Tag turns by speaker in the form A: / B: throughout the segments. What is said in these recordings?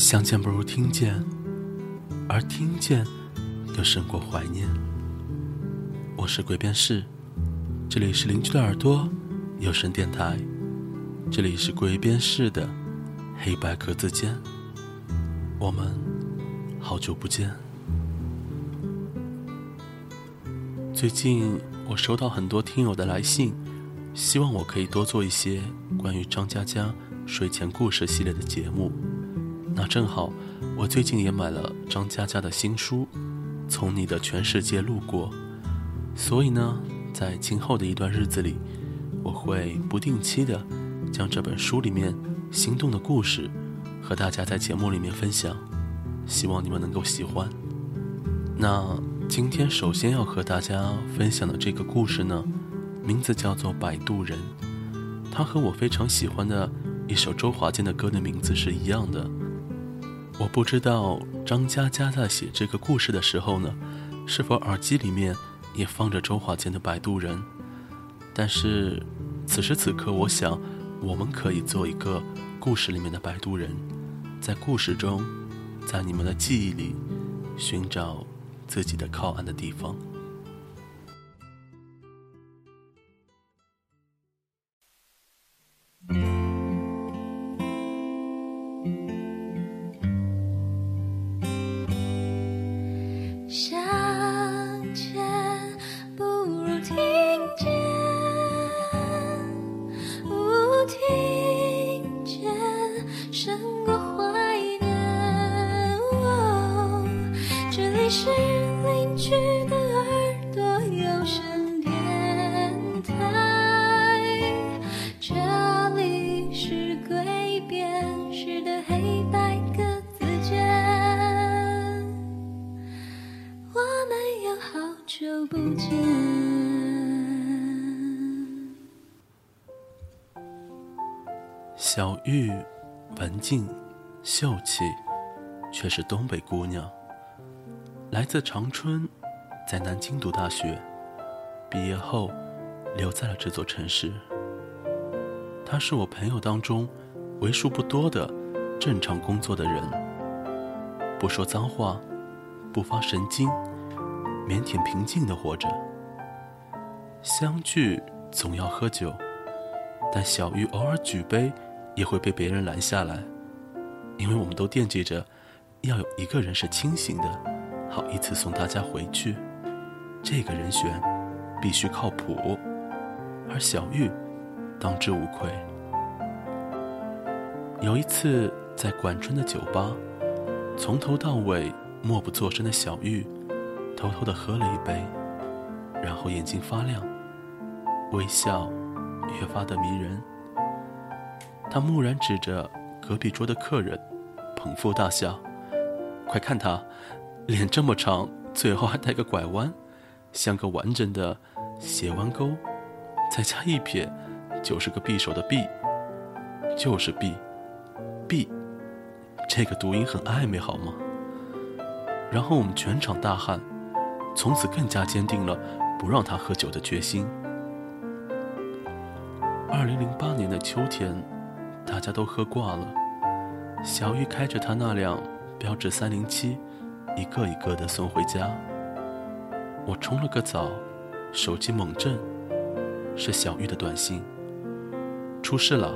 A: 相见不如听见，而听见又胜过怀念。我是鬼边士，这里是邻居的耳朵有声电台，这里是鬼边士的黑白格子间。我们好久不见。最近我收到很多听友的来信，希望我可以多做一些关于张嘉佳睡前故事系列的节目。那正好，我最近也买了张嘉佳的新书《从你的全世界路过》，所以呢，在今后的一段日子里，我会不定期的将这本书里面心动的故事和大家在节目里面分享，希望你们能够喜欢。那今天首先要和大家分享的这个故事呢，名字叫做《摆渡人》，它和我非常喜欢的一首周华健的歌的名字是一样的。我不知道张嘉佳在写这个故事的时候呢，是否耳机里面也放着周华健的《摆渡人》。但是此时此刻，我想我们可以做一个故事里面的摆渡人，在故事中，在你们的记忆里寻找自己的靠岸的地方。玉，文静、秀气，却是东北姑娘。来自长春，在南京读大学，毕业后留在了这座城市。她是我朋友当中为数不多的正常工作的人，不说脏话，不发神经，腼腆平静的活着。相聚总要喝酒，但小玉偶尔举杯。也会被别人拦下来，因为我们都惦记着要有一个人是清醒的，好一次送大家回去。这个人选必须靠谱，而小玉当之无愧。有一次在管春的酒吧，从头到尾默不作声的小玉，偷偷的喝了一杯，然后眼睛发亮，微笑越发的迷人。他木然指着隔壁桌的客人，捧腹大笑：“快看他，脸这么长，最后还带个拐弯，像个完整的斜弯钩，再加一撇，就是个匕首的匕，就是匕，匕，这个读音很暧昧，好吗？”然后我们全场大喊，从此更加坚定了不让他喝酒的决心。二零零八年的秋天。大家都喝挂了，小玉开着他那辆标致三零七，一个一个的送回家。我冲了个澡，手机猛震，是小玉的短信。出事了，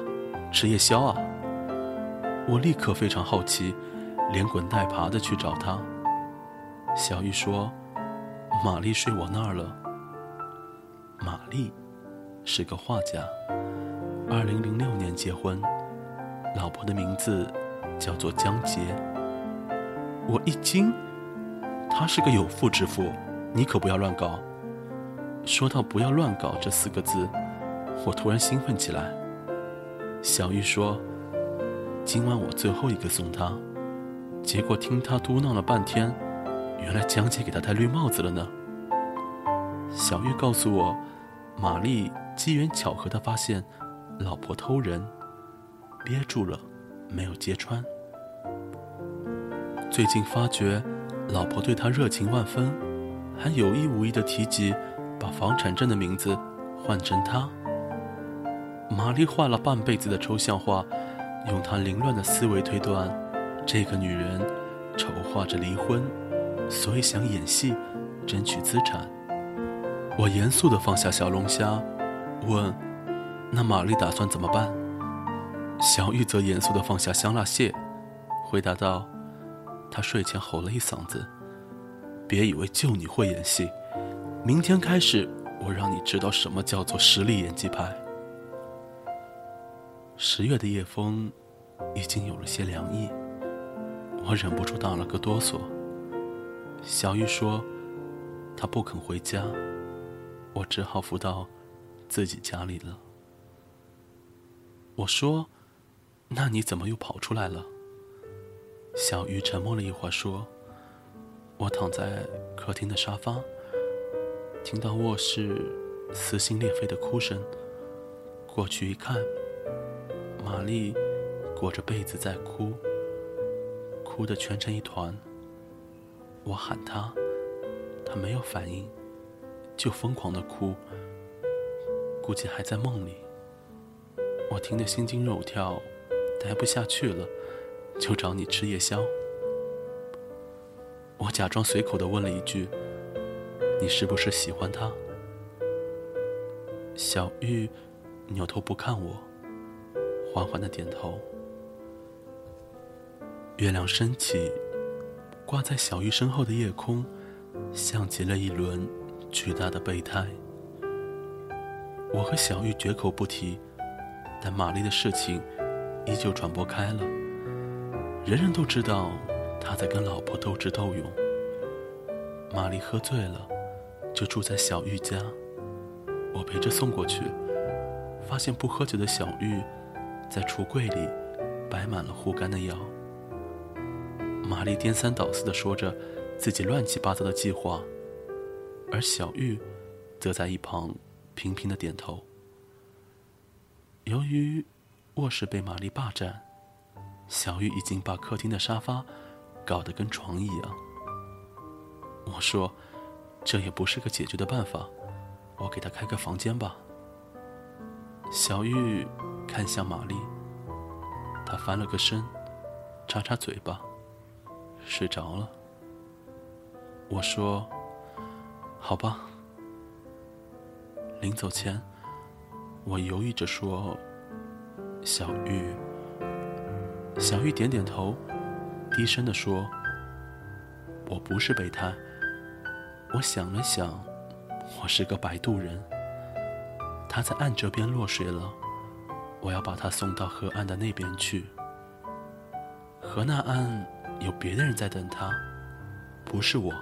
A: 吃夜宵啊！我立刻非常好奇，连滚带爬的去找他。小玉说：“玛丽睡我那儿了。”玛丽是个画家，二零零六年结婚。老婆的名字叫做江杰。我一惊，他是个有妇之夫，你可不要乱搞。说到“不要乱搞”这四个字，我突然兴奋起来。小玉说：“今晚我最后一个送他。”结果听他嘟囔了半天，原来江杰给他戴绿帽子了呢。小玉告诉我，玛丽机缘巧合的发现老婆偷人。憋住了，没有揭穿。最近发觉，老婆对他热情万分，还有意无意的提及把房产证的名字换成他。玛丽画了半辈子的抽象画，用她凌乱的思维推断，这个女人筹划着离婚，所以想演戏，争取资产。我严肃地放下小龙虾，问：“那玛丽打算怎么办？”小玉则严肃地放下香辣蟹，回答道：“她睡前吼了一嗓子，别以为就你会演戏，明天开始，我让你知道什么叫做实力演技派。”十月的夜风已经有了些凉意，我忍不住打了个哆嗦。小玉说：“她不肯回家。”我只好扶到自己家里了。我说：“那你怎么又跑出来了？”小玉沉默了一会儿，说：“我躺在客厅的沙发，听到卧室撕心裂肺的哭声，过去一看，玛丽裹着被子在哭，哭得蜷成一团。我喊她，她没有反应。”就疯狂的哭，估计还在梦里。我听得心惊肉跳，待不下去了，就找你吃夜宵。我假装随口的问了一句：“你是不是喜欢他？”小玉扭头不看我，缓缓的点头。月亮升起，挂在小玉身后的夜空，像极了一轮。巨大的备胎，我和小玉绝口不提，但玛丽的事情依旧传播开了。人人都知道他在跟老婆斗智斗勇。玛丽喝醉了，就住在小玉家，我陪着送过去，发现不喝酒的小玉在橱柜里摆满了护肝的药。玛丽颠三倒四地说着自己乱七八糟的计划。而小玉，则在一旁频频的点头。由于卧室被玛丽霸占，小玉已经把客厅的沙发搞得跟床一样。我说：“这也不是个解决的办法，我给她开个房间吧。”小玉看向玛丽，她翻了个身，擦擦嘴巴，睡着了。我说。好吧。临走前，我犹豫着说：“小玉。”小玉点点头，低声的说：“我不是备胎。”我想了想，我是个摆渡人。他在岸这边落水了，我要把他送到河岸的那边去。河那岸有别的人在等他，不是我。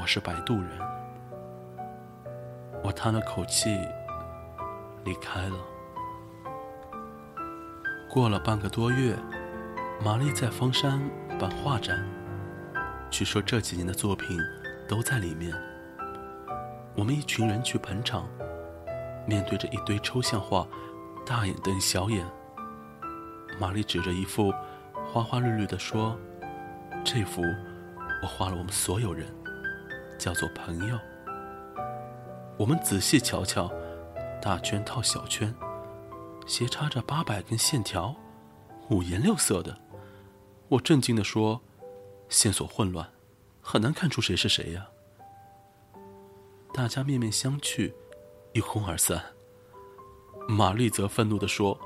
A: 我是摆渡人，我叹了口气，离开了。过了半个多月，玛丽在方山办画展，据说这几年的作品都在里面。我们一群人去捧场，面对着一堆抽象画，大眼瞪小眼。玛丽指着一幅花花绿绿的说：“这幅我画了我们所有人。”叫做朋友。我们仔细瞧瞧，大圈套小圈，斜插着八百根线条，五颜六色的。我震惊地说：“线索混乱，很难看出谁是谁呀。”大家面面相觑，一哄而散。玛丽则愤怒地说：“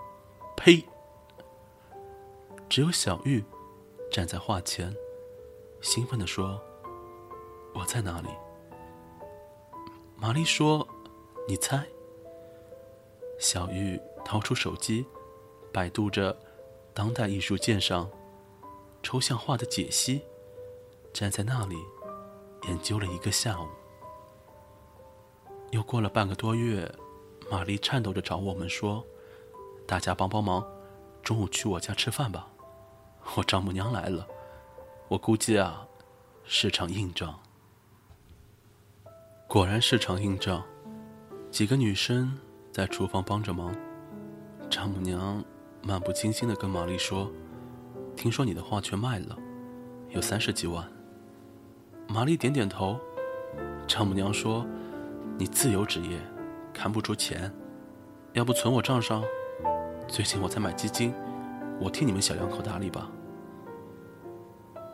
A: 呸！”只有小玉站在画前，兴奋地说。我在哪里？玛丽说：“你猜。”小玉掏出手机，百度着“当代艺术鉴赏抽象画的解析”，站在那里研究了一个下午。又过了半个多月，玛丽颤抖着找我们说：“大家帮帮忙，中午去我家吃饭吧，我丈母娘来了。我估计啊，是场硬仗。”果然是场硬仗，几个女生在厨房帮着忙。丈母娘漫不经心地跟玛丽说：“听说你的画全卖了，有三十几万。”玛丽点点头。丈母娘说：“你自由职业，看不出钱，要不存我账上？最近我在买基金，我替你们小两口打理吧。”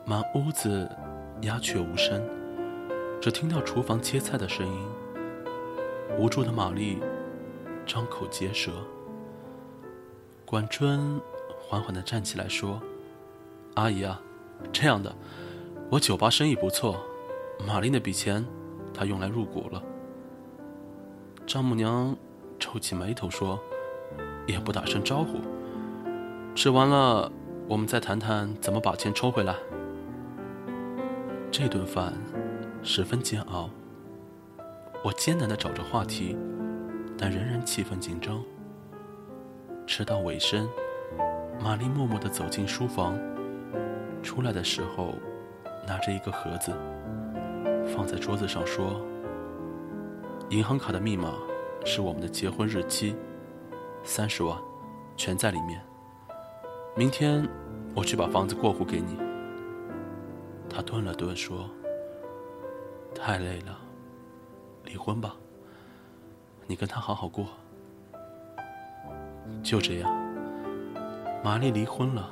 A: 满屋子鸦雀无声，只听到厨房切菜的声音。无助的玛丽张口结舌。管春缓缓地站起来说：“阿姨啊，这样的，我酒吧生意不错，玛丽那笔钱，她用来入股了。”丈母娘皱起眉头说：“也不打声招呼。吃完了，我们再谈谈怎么把钱抽回来。”这顿饭十分煎熬，我艰难地找着话题，但仍然气氛紧张。吃到尾声，玛丽默默地走进书房，出来的时候拿着一个盒子，放在桌子上说：“银行卡的密码是我们的结婚日期，三十万，全在里面。明天我去把房子过户给你。”他顿了顿说：“太累了，离婚吧，你跟他好好过。”就这样，玛丽离婚了，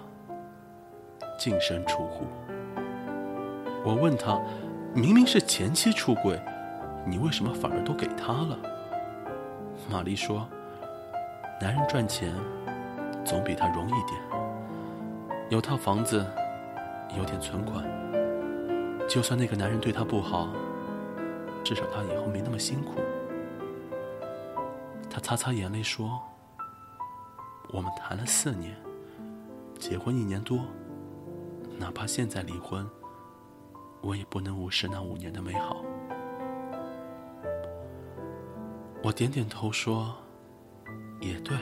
A: 净身出户。我问他：“明明是前妻出轨，你为什么反而都给他了？”玛丽说：“男人赚钱总比他容易点，有套房子，有点存款。就算那个男人对她不好，至少他以后没那么辛苦。”她擦擦眼泪说。我们谈了四年，结婚一年多，哪怕现在离婚，我也不能无视那五年的美好。我点点头说：“也对。”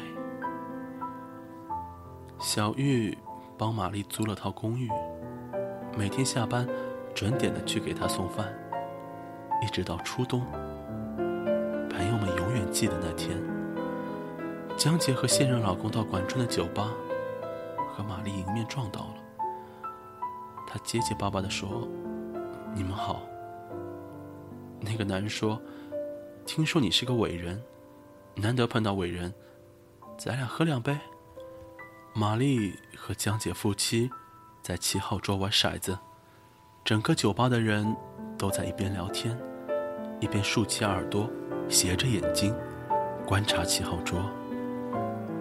A: 小玉帮玛丽租了套公寓，每天下班准点的去给她送饭，一直到初冬。朋友们永远记得那天。江杰和现任老公到管春的酒吧，和玛丽迎面撞到了。他结结巴巴地说：“你们好。”那个男人说：“听说你是个伟人，难得碰到伟人，咱俩喝两杯。”玛丽和江姐夫妻在七号桌玩骰子，整个酒吧的人都在一边聊天，一边竖起耳朵，斜着眼睛观察七号桌。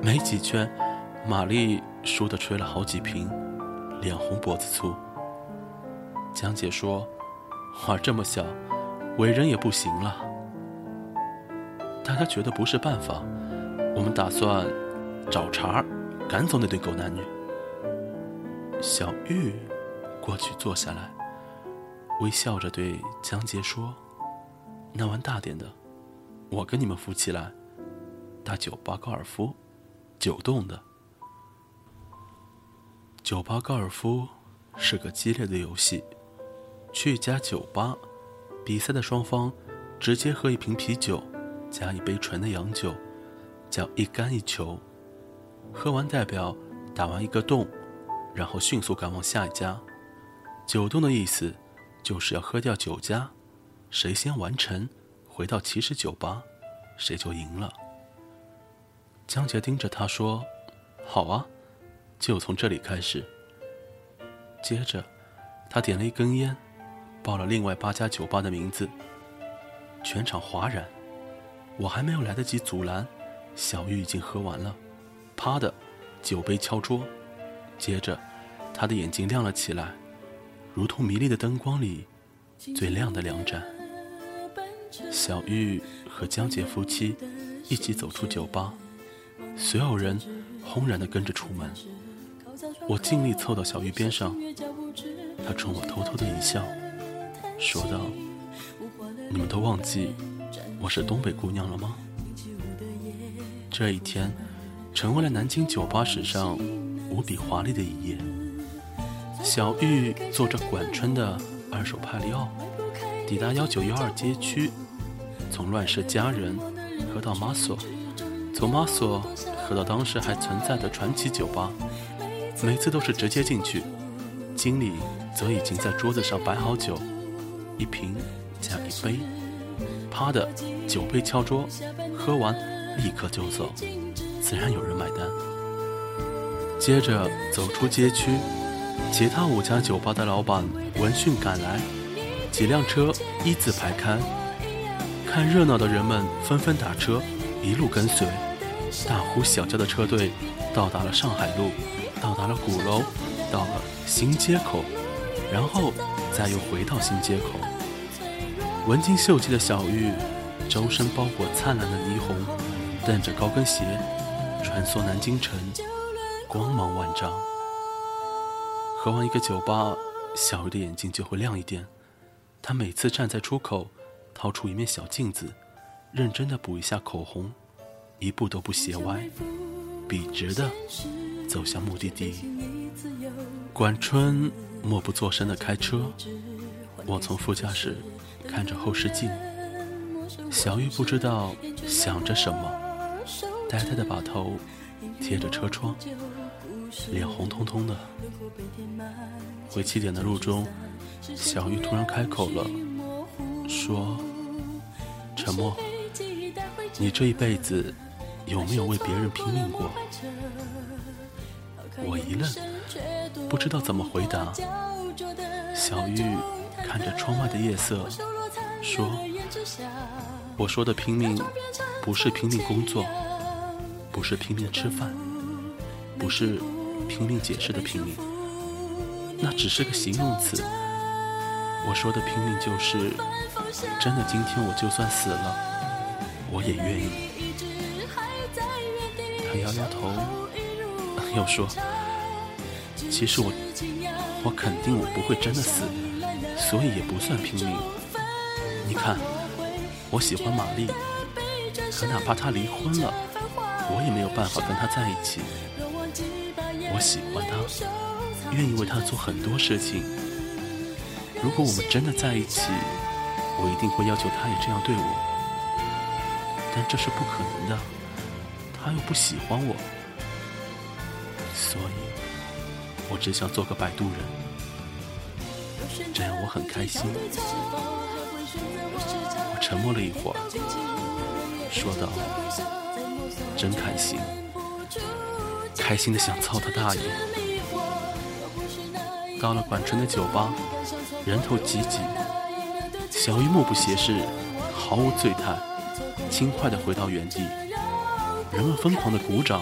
A: 没几圈，玛丽输的吹了好几瓶，脸红脖子粗。江姐说：“玩这么小，伟人也不行了。”大家觉得不是办法，我们打算找茬儿赶走那对狗男女。小玉过去坐下来，微笑着对江杰说：“那玩大点的，我跟你们夫妻来打酒吧高尔夫。”九洞的酒吧高尔夫是个激烈的游戏。去一家酒吧，比赛的双方直接喝一瓶啤酒，加一杯纯的洋酒，叫一杆一球。喝完代表打完一个洞，然后迅速赶往下一家。九洞的意思就是要喝掉九家，谁先完成，回到起始酒吧，谁就赢了。江杰盯着他说：“好啊，就从这里开始。”接着，他点了一根烟，报了另外八家酒吧的名字。全场哗然，我还没有来得及阻拦，小玉已经喝完了，啪的，酒杯敲桌。接着，他的眼睛亮了起来，如同迷离的灯光里最亮的两盏。小玉和江杰夫妻一起走出酒吧。所有人轰然地跟着出门，我尽力凑到小玉边上，她冲我偷偷的一笑，说道：“你们都忘记我是东北姑娘了吗？”这一天，成为了南京酒吧史上无比华丽的一页。小玉坐着管春的二手帕里奥，抵达幺九幺二街区，从乱世佳人喝到马索。从马索喝到当时还存在的传奇酒吧，每次都是直接进去，经理则已经在桌子上摆好酒，一瓶加一杯，啪的酒杯敲桌，喝完立刻就走，自然有人买单。接着走出街区，其他五家酒吧的老板闻讯赶来，几辆车一字排开，看热闹的人们纷纷打车，一路跟随，大呼小叫的车队到达了上海路，到达了鼓楼，到了新街口，然后再又回到新街口。文静秀气的小玉，周身包裹灿烂的霓虹，蹬着高跟鞋，穿梭南京城，光芒万丈。喝完一个酒吧，小玉的眼睛就会亮一点。她每次站在出口，掏出一面小镜子，认真的补一下口红，一步都不斜歪，笔直的走向目的地。管春默不作声的开车，我从副驾驶看着后视镜。小玉不知道想着什么，呆呆的把头贴着车窗。脸红彤彤的，回起点的路中，小玉突然开口了，说：“沉默，你这一辈子有没有为别人拼命过？”我一愣，不知道怎么回答。小玉看着窗外的夜色，说：“我说的拼命，不是拼命工作，不是拼命吃饭，不是……”拼命解释的拼命，那只是个形容词。我说的拼命就是，真的，今天我就算死了，我也愿意。他摇摇头，又说：“其实我，我肯定我不会真的死，所以也不算拼命。你看，我喜欢玛丽，可哪怕她离婚了，我也没有办法跟她在一起。”我喜欢她，愿意为她做很多事情。如果我们真的在一起，我一定会要求她也这样对我。但这是不可能的，他又不喜欢我，所以，我只想做个摆渡人，这样我很开心。我沉默了一会儿，说道：“真开心。”开心的想操他大爷！到了管春的酒吧，人头挤挤，小玉目不斜视，毫无醉态，轻快的回到原地。人们疯狂的鼓掌、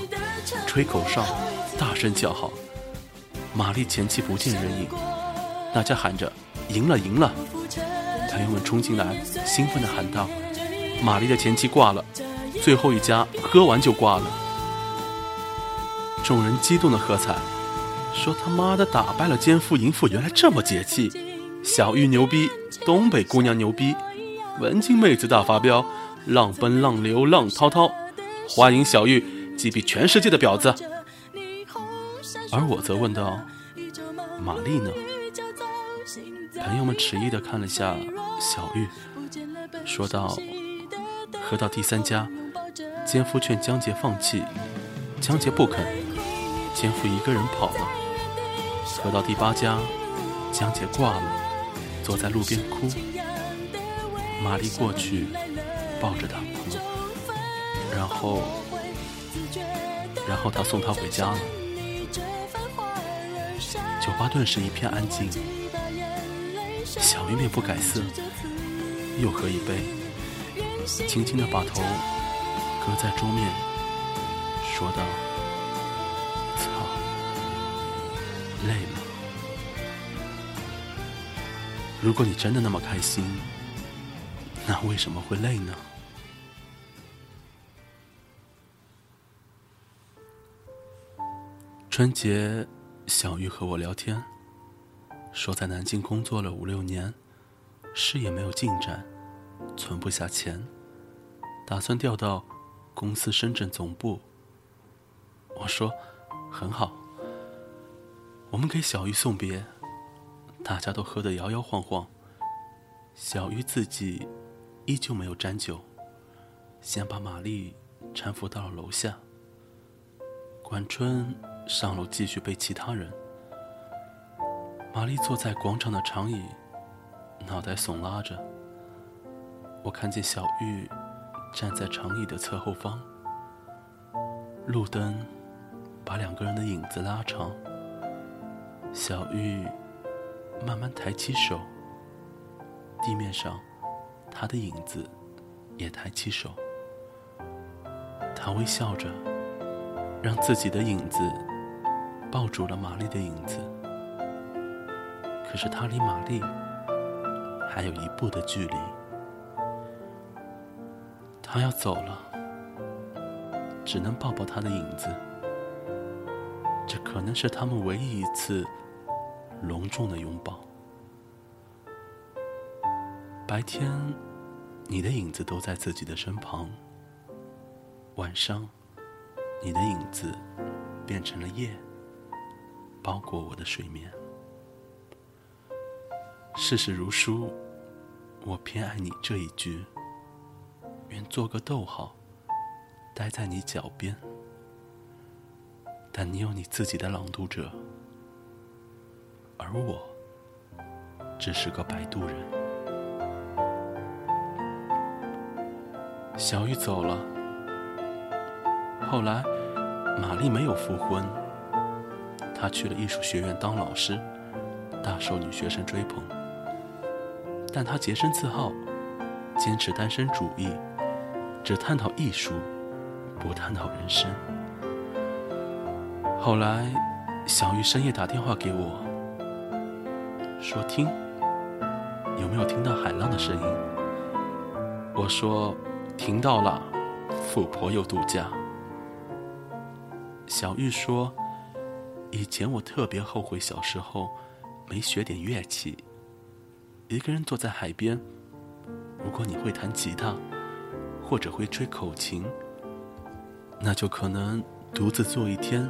A: 吹口哨、大声叫好。玛丽前妻不见人影，大家喊着赢了赢了！朋友们冲进来，兴奋的喊道：“玛丽的前妻挂了，最后一家喝完就挂了。”众人激动的喝彩，说：“他妈的，打败了奸夫淫妇，原来这么解气！小玉牛逼，东北姑娘牛逼，文静妹子大发飙，浪奔浪流浪滔滔，欢迎小玉击毙全世界的婊子。”而我则问道：“玛丽呢？”朋友们迟疑的看了下小玉，说道：“喝到第三家，奸夫劝江杰放弃，江杰不肯。”奸夫一个人跑了，喝到第八家，江姐挂了，坐在路边哭。玛丽过去抱着她哭，然后，然后他送她回家了。酒吧顿时一片安静。小明面不改色，又喝一杯，轻轻的把头搁在桌面，说道。累了。如果你真的那么开心，那为什么会累呢？春节，小玉和我聊天，说在南京工作了五六年，事业没有进展，存不下钱，打算调到公司深圳总部。我说，很好。我们给小玉送别，大家都喝得摇摇晃晃。小玉自己依旧没有沾酒，先把玛丽搀扶到了楼下。管春上楼继续背其他人。玛丽坐在广场的长椅，脑袋耸拉着。我看见小玉站在长椅的侧后方，路灯把两个人的影子拉长。小玉慢慢抬起手，地面上，他的影子也抬起手。他微笑着，让自己的影子抱住了玛丽的影子。可是他离玛丽还有一步的距离。他要走了，只能抱抱他的影子。这可能是他们唯一一次隆重的拥抱。白天，你的影子都在自己的身旁；晚上，你的影子变成了夜，包裹我的睡眠。世事如书，我偏爱你这一句。愿做个逗号，待在你脚边。但你有你自己的朗读者，而我只是个摆渡人。小雨走了，后来玛丽没有复婚，他去了艺术学院当老师，大受女学生追捧。但他洁身自好，坚持单身主义。只探讨艺术，不探讨人生。后来，小玉深夜打电话给我，说：“听，有没有听到海浪的声音？”我说：“听到了，富婆又度假。”小玉说：“以前我特别后悔小时候没学点乐器。一个人坐在海边，如果你会弹吉他。”或者会吹口琴，那就可能独自坐一天，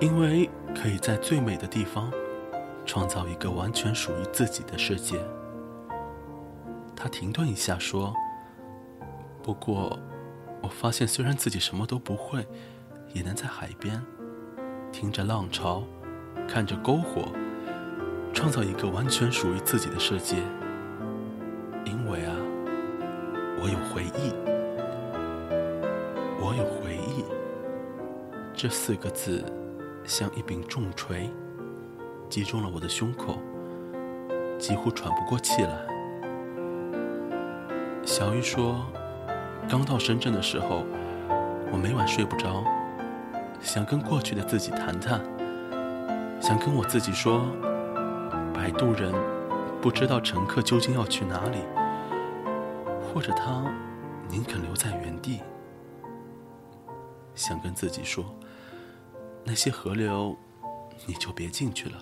A: 因为可以在最美的地方创造一个完全属于自己的世界。他停顿一下说：“不过，我发现虽然自己什么都不会，也能在海边听着浪潮，看着篝火，创造一个完全属于自己的世界。”因为啊我有回忆，我有回忆。这四个字像一柄重锤，击中了我的胸口，几乎喘不过气来。小玉说：“刚到深圳的时候，我每晚睡不着，想跟过去的自己谈谈，想跟我自己说，摆渡人不知道乘客究竟要去哪里。”或者他宁肯留在原地，想跟自己说：那些河流，你就别进去了，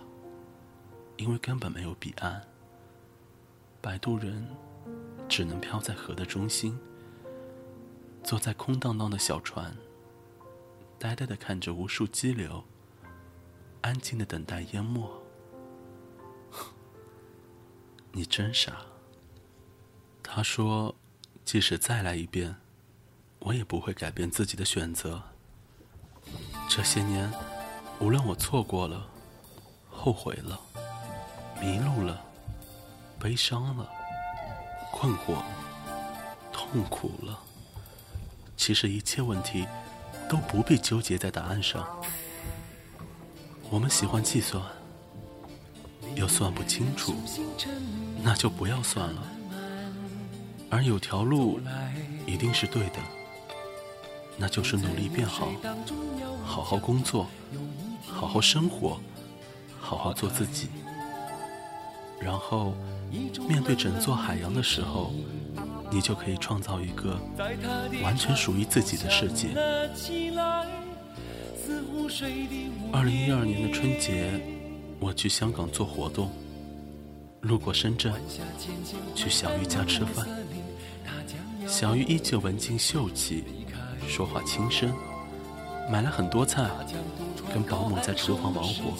A: 因为根本没有彼岸。摆渡人只能漂在河的中心，坐在空荡荡的小船，呆呆的看着无数激流，安静的等待淹没。你真傻。他说。即使再来一遍，我也不会改变自己的选择。这些年，无论我错过了、后悔了、迷路了、悲伤了、困惑、痛苦了，其实一切问题都不必纠结在答案上。我们喜欢计算，又算不清楚，那就不要算了。而有条路一定是对的，那就是努力变好，好好工作，好好生活，好好做自己。然后面对整座海洋的时候，你就可以创造一个完全属于自己的世界。二零一二年的春节，我去香港做活动，路过深圳，去小玉家吃饭。小玉依旧文静秀气，说话轻声，买了很多菜，跟保姆在厨房忙活。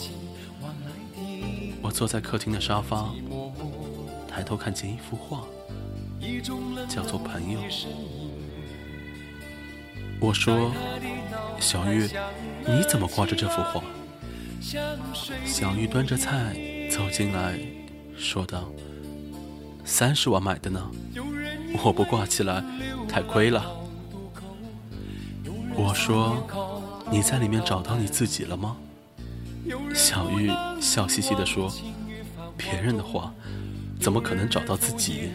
A: 我坐在客厅的沙发，抬头看见一幅画，叫做《朋友》。我说：“小玉，你怎么挂着这幅画？”小玉端着菜走进来，说道：“三十万买的呢。”我不挂起来，太亏了。我说：“你在里面找到你自己了吗？”小玉笑嘻嘻地说：“别人的话，怎么可能找到自己？”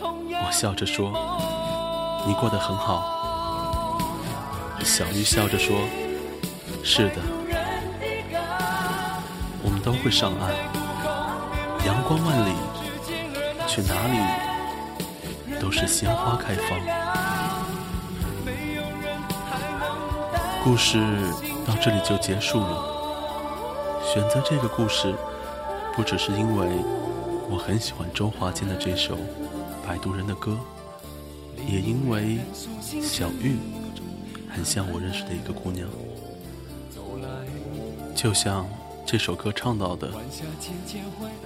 A: 我笑着说：“你过得很好。”小玉笑着说：“是的，我们都会上岸，阳光万里，去哪里都是鲜花开放。”故事到这里就结束了。选择这个故事，不只是因为我很喜欢周华健的这首《摆渡人》的歌，也因为小玉很像我认识的一个姑娘。就像这首歌唱到的，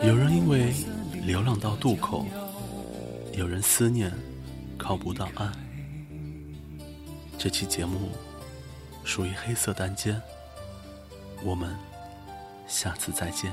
A: 有人因为流浪到渡口，有人思念靠不到岸。这期节目属于黑色单间，我们。下次再见。